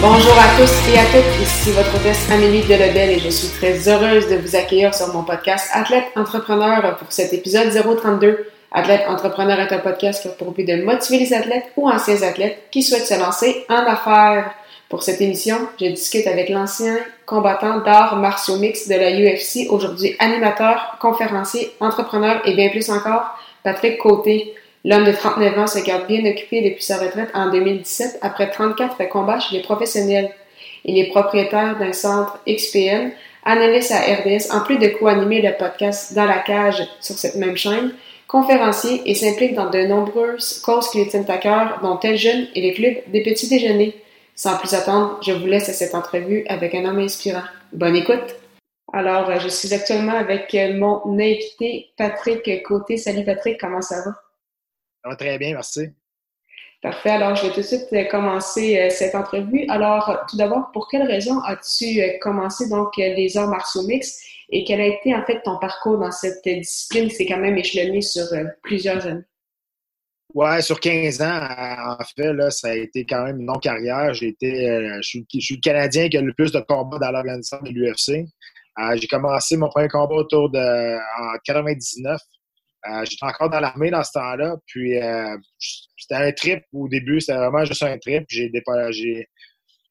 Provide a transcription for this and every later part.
Bonjour à tous et à toutes, ici votre hôtesse Amélie Delebel et je suis très heureuse de vous accueillir sur mon podcast Athlète Entrepreneur pour cet épisode 032. Athlète Entrepreneur est un podcast qui a pour but de motiver les athlètes ou anciens athlètes qui souhaitent se lancer en affaires. Pour cette émission, je discute avec l'ancien combattant d'arts martiaux mix de la UFC, aujourd'hui animateur, conférencier, entrepreneur et bien plus encore, Patrick Côté. L'homme de 39 ans se garde bien occupé depuis sa retraite en 2017 après 34 combats chez les professionnels. Il est propriétaire d'un centre XPN, analyste à RDS, en plus de co-animer le podcast Dans la cage sur cette même chaîne, conférencier et s'implique dans de nombreuses causes qui lui tiennent à cœur, dont Tel Jeune et les clubs des petits déjeuners. Sans plus attendre, je vous laisse à cette entrevue avec un homme inspirant. Bonne écoute! Alors, je suis actuellement avec mon invité Patrick Côté. Salut Patrick, comment ça va? Ça va très bien, merci. Parfait. Alors, je vais tout de suite euh, commencer euh, cette entrevue. Alors, tout d'abord, pour quelle raison as-tu euh, commencé donc les arts martiaux mix et quel a été en fait ton parcours dans cette discipline? C'est quand même échelonné sur plusieurs années. Ouais, sur 15 ans, en fait, là, ça a été quand même une longue carrière. J'ai été, je, suis, je, suis, le Canadien qui a le plus de combats dans l'organisation de l'UFC. j'ai commencé mon premier combat autour de en 99 euh, j'étais encore dans l'armée dans ce temps-là. Puis euh, c'était un trip au début, c'était vraiment juste un trip. J'ai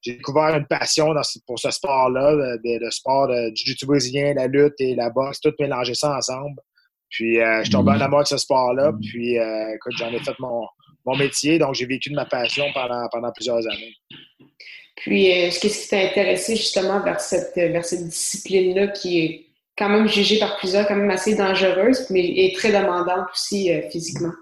découvert une passion pour ce sport-là, le, sport de, du jiu brésilien, la lutte et la boxe, tout mélanger ça ensemble. Puis euh, je suis tombé en amour avec ce sport-là. Puis écoute, j'en ai fait mon, métier, donc j'ai vécu de ma passion pendant, pendant plusieurs années. Puis, qu'est-ce qui t'a intéressé justement vers cette, vers cette discipline-là qui est quand même jugée par plusieurs, quand même assez dangereuse, mais est très demandante aussi euh, physiquement.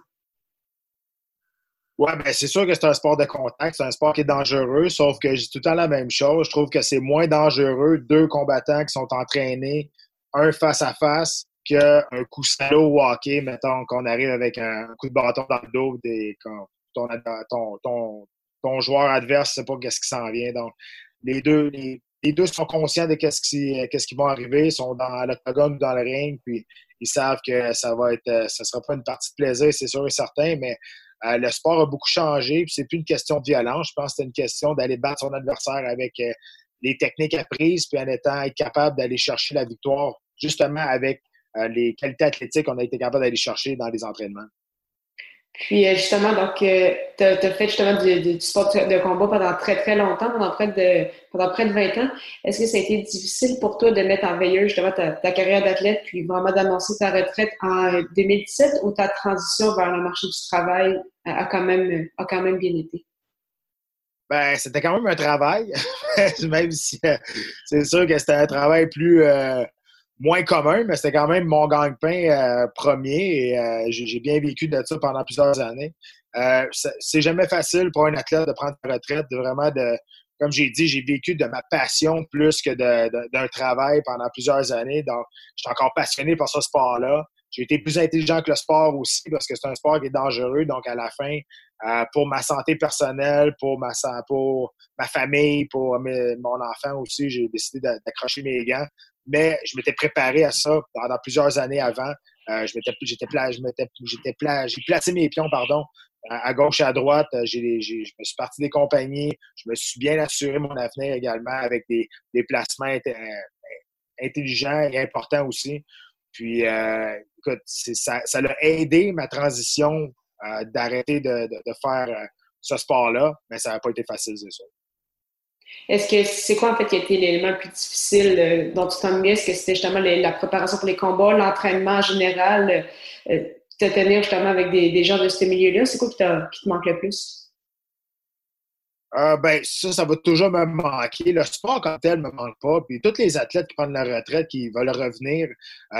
Oui, ben c'est sûr que c'est un sport de contact, c'est un sport qui est dangereux, sauf que j'ai tout le temps la même chose. Je trouve que c'est moins dangereux deux combattants qui sont entraînés un face à face qu'un coup solo au hockey, mettons qu'on arrive avec un coup de bâton dans le dos des, quand ton, joueur adverse ne sait pas qu'est-ce qui s'en vient. Donc, les deux, les, les deux sont conscients de qui, qu'est-ce qui va arriver, sont dans l'octogone ou dans le ring, puis ils savent que ça va être, euh, ça sera pas une partie de plaisir, c'est sûr et certain, mais euh, le sport a beaucoup changé, puis c'est plus une question de violence. Je pense que c'est une question d'aller battre son adversaire avec euh, les techniques apprises, puis en étant capable d'aller chercher la victoire, justement avec les qualités athlétiques qu'on a été capable d'aller chercher dans les entraînements. Puis euh, justement, donc, euh, tu as, fait justement du, sport de combat pendant très, très longtemps, pendant près de, pendant près de 20 ans. Est-ce que ça a été difficile pour toi de mettre en veilleuse justement ta, carrière d'athlète, puis vraiment d'annoncer ta retraite en 2017 ou ta transition vers le marché du travail a quand même, a quand même bien été? Ben, c'était quand même un travail, même si euh, c'est sûr que c'était un travail plus, moins commun, mais c'était quand même mon gang-pain euh, premier et euh, j'ai bien vécu de ça pendant plusieurs années. Euh, c'est jamais facile pour un athlète de prendre sa retraite, de vraiment de, comme j'ai dit, j'ai vécu de ma passion plus que d'un travail pendant plusieurs années. Donc, j'étais encore passionné par ce sport-là. J'ai été plus intelligent que le sport aussi parce que c'est un sport qui est dangereux. Donc, à la fin, pour ma santé personnelle, pour ma, pour ma famille, pour mon enfant aussi, j'ai décidé d'accrocher mes gants mais je m'étais préparé à ça pendant plusieurs années avant. Euh, je m'étais, j'étais, j'étais, j'ai placé mes pions, pardon, à gauche et à droite. Euh, j'ai, je me suis parti des compagnies. Je me suis bien assuré mon avenir également avec des, placements euh, intelligents et importants aussi. Puis, écoute, ça, ça a aidé ma transition d'arrêter de, de, faire ce sport-là, mais ça n'a pas été facile, c'est ça. Est-ce que c'est quoi en fait qui a été l'élément le plus difficile euh, dont tu t'ennuies? Est-ce que c'était justement la préparation pour les combats, l'entraînement en général, euh, te tenir justement avec des, gens de ce milieu-là? C'est quoi qui, te manque le plus? Euh, ben, ça, ça va toujours me manquer. Le sport, comme tel, ne me manque pas. Puis tous les athlètes qui prennent la retraite, qui veulent revenir,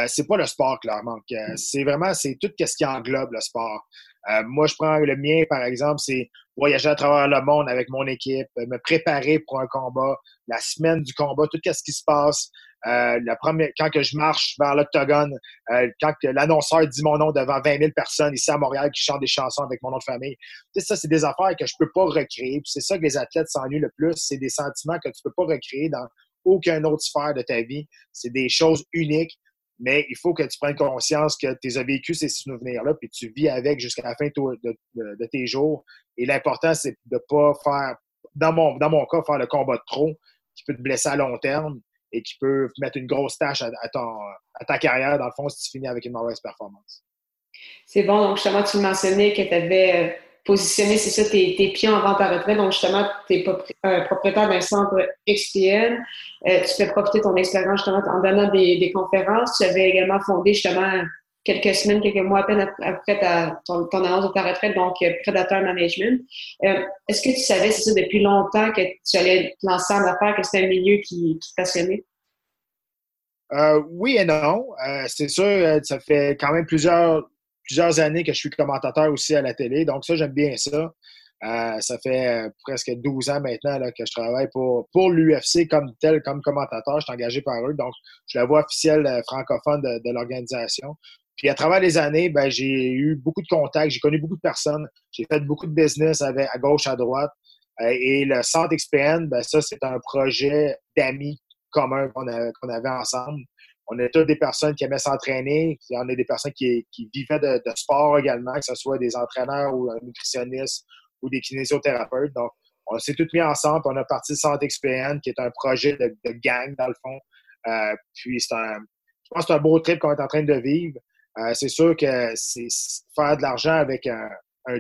c'est pas le sport qui leur manque. C'est vraiment, c'est tout ce qui englobe le sport. Euh, moi, je prends le mien, par exemple, c'est voyager à travers le monde avec mon équipe, me préparer pour un combat, la semaine du combat, tout ce qui se passe. Euh, la première, quand que je marche vers l'octogone, euh, quand l'annonceur dit mon nom devant 20 000 personnes ici à Montréal qui chantent des chansons avec mon nom de famille. Tu ça, c'est des affaires que je peux pas recréer. C'est ça que les athlètes s'ennuient le plus. C'est des sentiments que tu peux pas recréer dans aucun autre sphère de ta vie. C'est des choses uniques mais il faut que tu prennes conscience que tu as vécu ces souvenirs-là, puis tu vis avec jusqu'à la fin de, tes jours. Et l'important, c'est de ne pas faire, dans mon, dans mon cas, faire le combat de trop qui peut te blesser à long terme et qui peut mettre une grosse tâche à, à ta carrière, dans le fond, si tu finis avec une mauvaise performance. C'est bon. Donc, justement, tu mentionnais que tu avais euh, positionner, c'est ça, tes, tes pions avant ta retraite. Donc, justement, tu es euh, propriétaire d'un centre XPN. Euh, tu fais profiter ton expérience, justement, en donnant des, des, conférences. Tu avais également fondé, justement, quelques semaines, quelques mois à peine après ta, ton, annonce de ta retraite, donc euh, Predator Management. Est-ce que tu savais, c'est ça, depuis longtemps que tu allais te lancer en affaires, que c'était un milieu qui, qui te passionnait? oui et non. c'est sûr, ça fait quand même plusieurs plusieurs années que je suis commentateur aussi à la télé. Donc, ça, j'aime bien ça. Euh, ça fait euh, presque 12 ans maintenant que je travaille pour, pour l'UFC comme tel, comme commentateur. Je suis engagé par eux. Donc, je suis la voix officielle euh, francophone de, l'organisation. Puis à travers les années, ben, j'ai eu beaucoup de contacts, j'ai connu beaucoup de personnes, j'ai fait beaucoup de business avec, à gauche, à droite. et le Centre XPN, ben, ça, c'est un projet d'amis communs qu'on avait ensemble on est tous des personnes qui aimaient s'entraîner. En a des personnes qui, vivaient de, sport également, que ce soit des entraîneurs ou un nutritionniste ou des kinésithérapeutes. Donc, on s'est tous mis ensemble. On a parti de Santé XPN, qui est un projet de, gang, dans le fond. Euh, puis, c'est un, je pense que c'est un beau trip qu'on est en train de vivre. Euh, c'est sûr que c'est faire de l'argent avec un,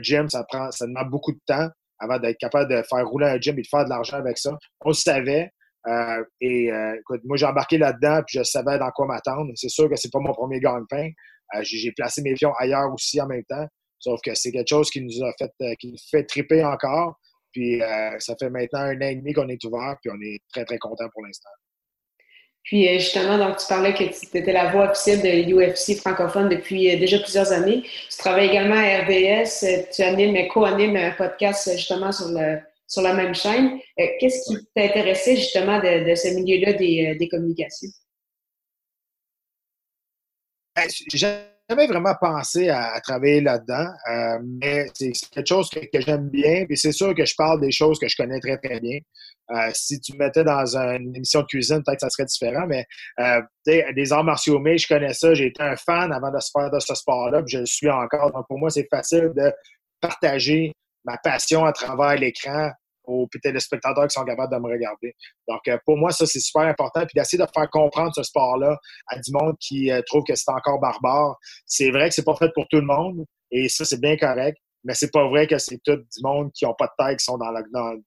gym, ça prend, ça demande beaucoup de temps avant d'être capable de faire rouler un gym et de faire de l'argent avec ça. On le savait. Euh, et euh, écoute, moi, j'ai embarqué là-dedans, puis je savais dans quoi m'attendre. C'est sûr que c'est pas mon premier gagne-pain. Euh, j'ai placé mes pions ailleurs aussi en même temps. Sauf que c'est quelque chose qui nous a fait, qui nous fait triper encore. Puis ça fait maintenant un an et demi qu'on est ouvert, puis on est très, très content pour l'instant. Puis justement, donc tu parlais que tu étais la voix officielle de l'UFC francophone depuis déjà plusieurs années. Tu travailles également à RBS, tu animes, co-animes un podcast justement sur le, sur la même chaîne. Euh, qu'est-ce qui t'intéressait justement de, ce milieu-là des, euh, communications? Ben, jamais vraiment pensé à, travailler là-dedans, euh, mais c'est quelque chose que, j'aime bien. Et c'est sûr que je parle des choses que je connais très, très bien. si tu me mettais dans une émission de cuisine, peut-être que ça serait différent, mais des arts martiaux mais je connais ça. J'ai été un fan avant de se faire de ce sport-là, puis je le suis encore. Donc, pour moi, c'est facile de partager ma passion à travers l'écran aux téléspectateurs qui sont capables de me regarder. Donc, euh, pour moi, ça, c'est super important. Puis d'essayer de faire comprendre ce sport-là à du monde qui euh, trouve que c'est encore barbare. C'est vrai que c'est pas fait pour tout le monde. Et ça, c'est bien correct. Mais c'est pas vrai que c'est tout du monde qui ont pas de tête qui sont dans l'octogone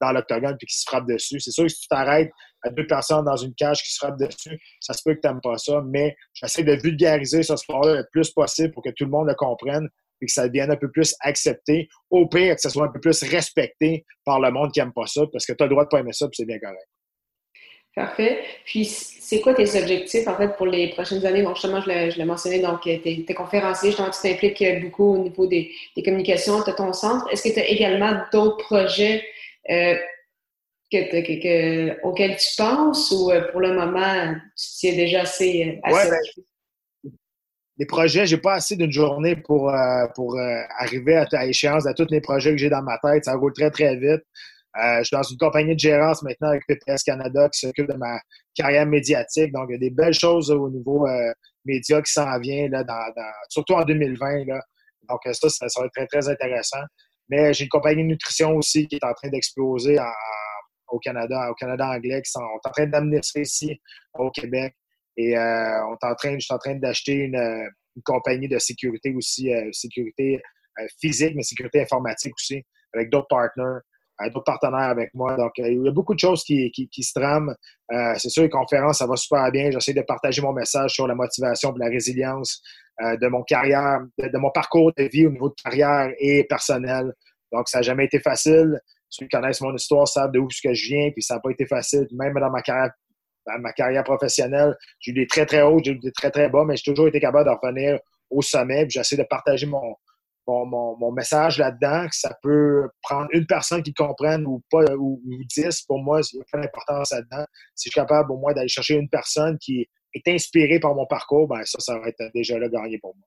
dans, puis qui se frappent dessus. C'est sûr que si tu t'arrêtes à deux personnes dans une cage qui se frappent dessus, ça se peut que tu n'aimes pas ça. Mais j'essaie de vulgariser ce sport-là le plus possible pour que tout le monde le comprenne et que ça devienne un peu plus accepté. Au pire, que ça soit un peu plus respecté par le monde qui n'aime pas ça, parce que tu as le droit de pas aimer ça, puis c'est bien correct. Parfait. Puis, c'est quoi tes objectifs, en fait, pour les prochaines années? Bon, justement, je l'ai mentionné, donc, tu es, conférencier, justement, tu t'impliques beaucoup au niveau des, communications, de ton centre. Est-ce que tu as également d'autres projets euh, que, auxquels tu penses ou euh, pour le moment, tu tiens déjà assez, assez ben, les projets, j'ai pas assez d'une journée pour, euh, pour euh, arriver à, échéance à tous les projets que j'ai dans ma tête. Ça roule très, très vite. Euh, je suis dans une compagnie de gérance maintenant avec PPS Canada qui s'occupe de ma carrière médiatique. Donc, il y a des belles choses au niveau média qui s'en vient, là, surtout en 2020. Là. Donc, ça, ça, va être très, très intéressant. Mais j'ai une compagnie de nutrition aussi qui est en train d'exploser au Canada, au Canada anglais, qui sont en train d'amener ça ici au Québec. Et euh, on est en train, je suis en train d'acheter une, euh, compagnie de sécurité aussi, euh, sécurité physique, mais sécurité informatique aussi, avec d'autres partners, d'autres partenaires avec moi. Donc, il y a beaucoup de choses qui, se trament. c'est sûr, les conférences, ça va super bien. J'essaie de partager mon message sur la motivation et la résilience de mon carrière, de, mon parcours de vie au niveau de carrière et personnel. Donc, ça n'a jamais été facile. Ceux qui connaissent mon histoire savent d'où je viens, puis ça n'a pas été facile, même dans ma carrière ma carrière professionnelle, j'ai eu des très, très hauts, j'ai eu des très, très bas, mais j'ai toujours été capable de revenir au sommet. J'essaie de partager mon, mon, message là-dedans, que ça peut prendre une personne qui comprenne ou pas, ou, dix, pour moi, il y a pas d'importance là-dedans. Si je suis capable au moins d'aller chercher une personne qui est inspirée par mon parcours, ben ça, ça va être déjà là gagné pour moi.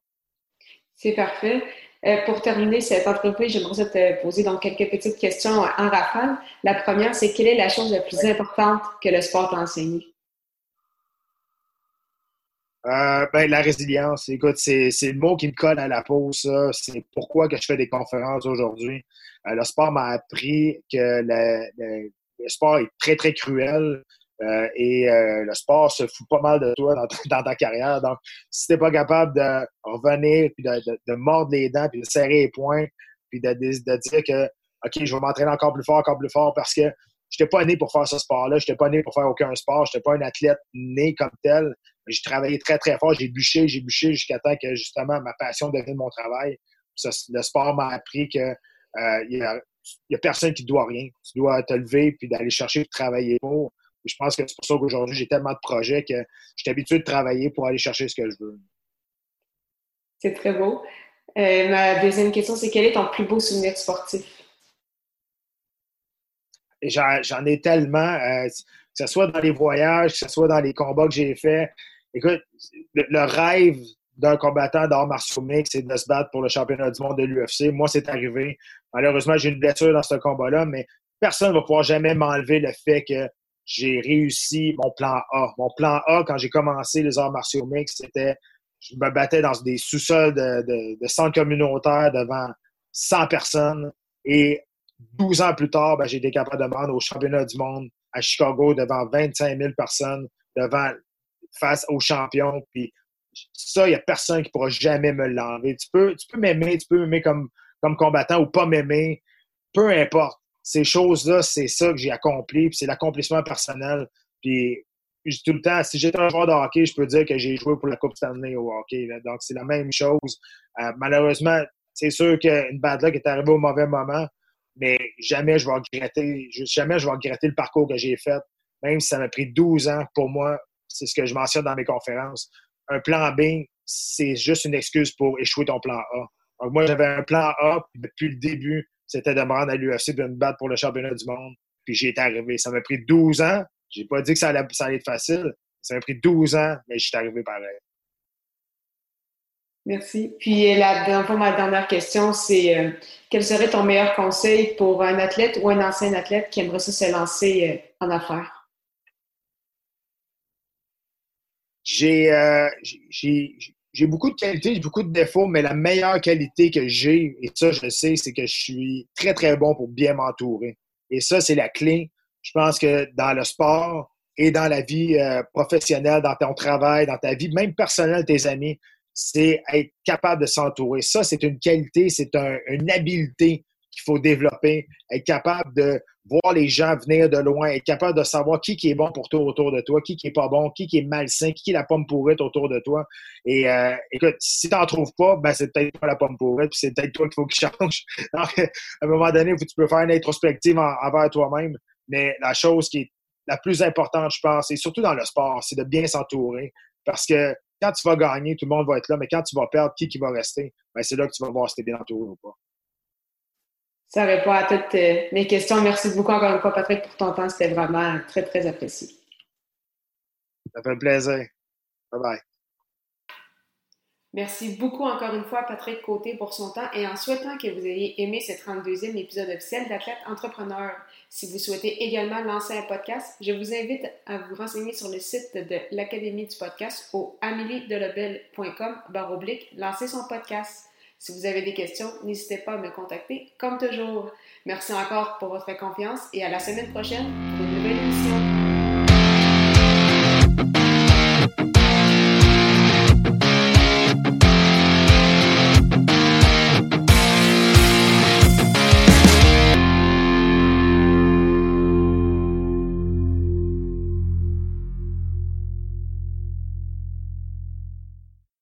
C'est parfait. Euh, pour terminer cette entreprise, j'aimerais te poser donc quelques petites questions en rafale. La première, c'est quelle est la chose la plus importante que le sport t'a enseigné? Euh, ben, la résilience. Écoute, c'est, le mot qui me colle à la peau, ça. C'est pourquoi que je fais des conférences aujourd'hui. Euh, le sport m'a appris que le, sport est très, très cruel. Euh, et le sport se fout pas mal de toi dans, ta carrière. Donc, si t'es pas capable de revenir, puis de, mordre les dents, puis de serrer les poings, puis de, de dire que, OK, je vais m'entraîner encore plus fort, encore plus fort, parce que je n'étais pas né pour faire ce sport-là, je n'étais pas né pour faire aucun sport, je n'étais pas un athlète né comme tel. J'ai travaillé très, très fort, j'ai bûché, j'ai bûché jusqu'à temps que justement ma passion devienne mon travail. le sport m'a appris que euh, il n'y a, personne qui ne doit rien. Tu dois te lever puis d'aller chercher et travailler pour. je pense que c'est pour ça qu'aujourd'hui, j'ai tellement de projets que je suis habitué de travailler pour aller chercher ce que je veux. C'est très beau. Euh, ma deuxième question, c'est quel est ton plus beau souvenir sportif? J'en ai tellement, euh, que ce soit dans les voyages, que ce soit dans les combats que j'ai faits. Écoute, le, rêve d'un combattant d'art martiaux mix, c'est de se battre pour le championnat du monde de l'UFC. Moi, c'est arrivé. Malheureusement, j'ai une blessure dans ce combat-là, mais personne ne va pouvoir jamais m'enlever le fait que j'ai réussi mon plan A. Mon plan A, quand j'ai commencé les arts martiaux mix, c'était je me battais dans des sous-sols de, de, de centres communautaires devant 100 personnes. Et 12 ans plus tard, ben, j'ai été capable de me rendre au championnat du monde à Chicago devant 25 000 personnes, devant face aux champions. Puis ça, il n'y a personne qui pourra jamais me l'enlever. Tu peux, m'aimer, tu peux m'aimer comme, comme combattant ou pas m'aimer. Peu importe. Ces choses-là, c'est ça que j'ai accompli, puis c'est l'accomplissement personnel. Puis tout le temps, si j'étais un joueur de hockey, je peux dire que j'ai joué pour la Coupe Stanley au hockey. Donc, c'est la même chose. Euh, malheureusement, c'est sûr qu'une bad luck est arrivée au mauvais moment, mais jamais je vais regretter, jamais je vais regretter le parcours que j'ai fait, même si ça m'a pris 12 ans pour moi. C'est ce que je mentionne dans mes conférences. Un plan B, c'est juste une excuse pour échouer ton plan A. Moi, j'avais un plan A, puis depuis le début, c'était de me rendre à l'UFC, de me battre pour le championnat du monde. Puis j'ai été arrivé. Ça m'a pris 12 ans. J'ai pas dit que ça allait, être facile. Ça m'a pris 12 ans, mais je suis arrivé pareil. Merci. Puis, la, pour ma dernière question, c'est euh, quel serait ton meilleur conseil pour un athlète ou un ancien athlète qui aimerait se lancer euh, en affaires? Euh, j'ai beaucoup de qualités, j'ai beaucoup de défauts, mais la meilleure qualité que j'ai, et ça, je le sais, c'est que je suis très, très bon pour bien m'entourer. Et ça, c'est la clé. Je pense que dans le sport et dans la vie professionnelle, dans ton travail, dans ta vie, même personnelle, tes amis, c'est être capable de s'entourer. Ça, c'est une qualité, c'est une habileté qu'il faut développer, être capable de voir les gens venir de loin, être capable de savoir qui, qui est bon pour toi autour de toi, qui, qui est pas bon, qui, qui est malsain, qui, qui est la pomme pourrite autour de toi. Et euh, écoute, si tu n'en trouves pas, ben, c'est peut-être pas la pomme pourrite, puis c'est peut-être toi qu'il faut qu'il change. Donc, à un moment donné, tu peux faire une introspective envers toi-même, mais la chose qui est la plus importante, je pense, et surtout dans le sport, c'est de bien s'entourer. Parce que quand tu vas gagner, tout le monde va être là, mais quand tu vas perdre, qui, qui va rester? Ben, c'est là que tu vas voir si tu es bien entouré ou pas. Ça répond à toutes euh, mes questions. Merci beaucoup encore une fois, Patrick, pour ton temps. C'était vraiment très, très apprécié. Ça fait plaisir. Bye bye. Merci beaucoup encore une fois, Patrick Côté, pour son temps et en souhaitant que vous ayez aimé ce 32e épisode officiel d'Athlète Entrepreneur. Si vous souhaitez également lancer un podcast, je vous invite à vous renseigner sur le site de l'Académie du podcast au ameliedelobel.com baroblique lancer son podcast. Si vous avez des questions, n'hésitez pas à me contacter comme toujours. Merci encore pour votre confiance et à la semaine prochaine pour une nouvelle émission.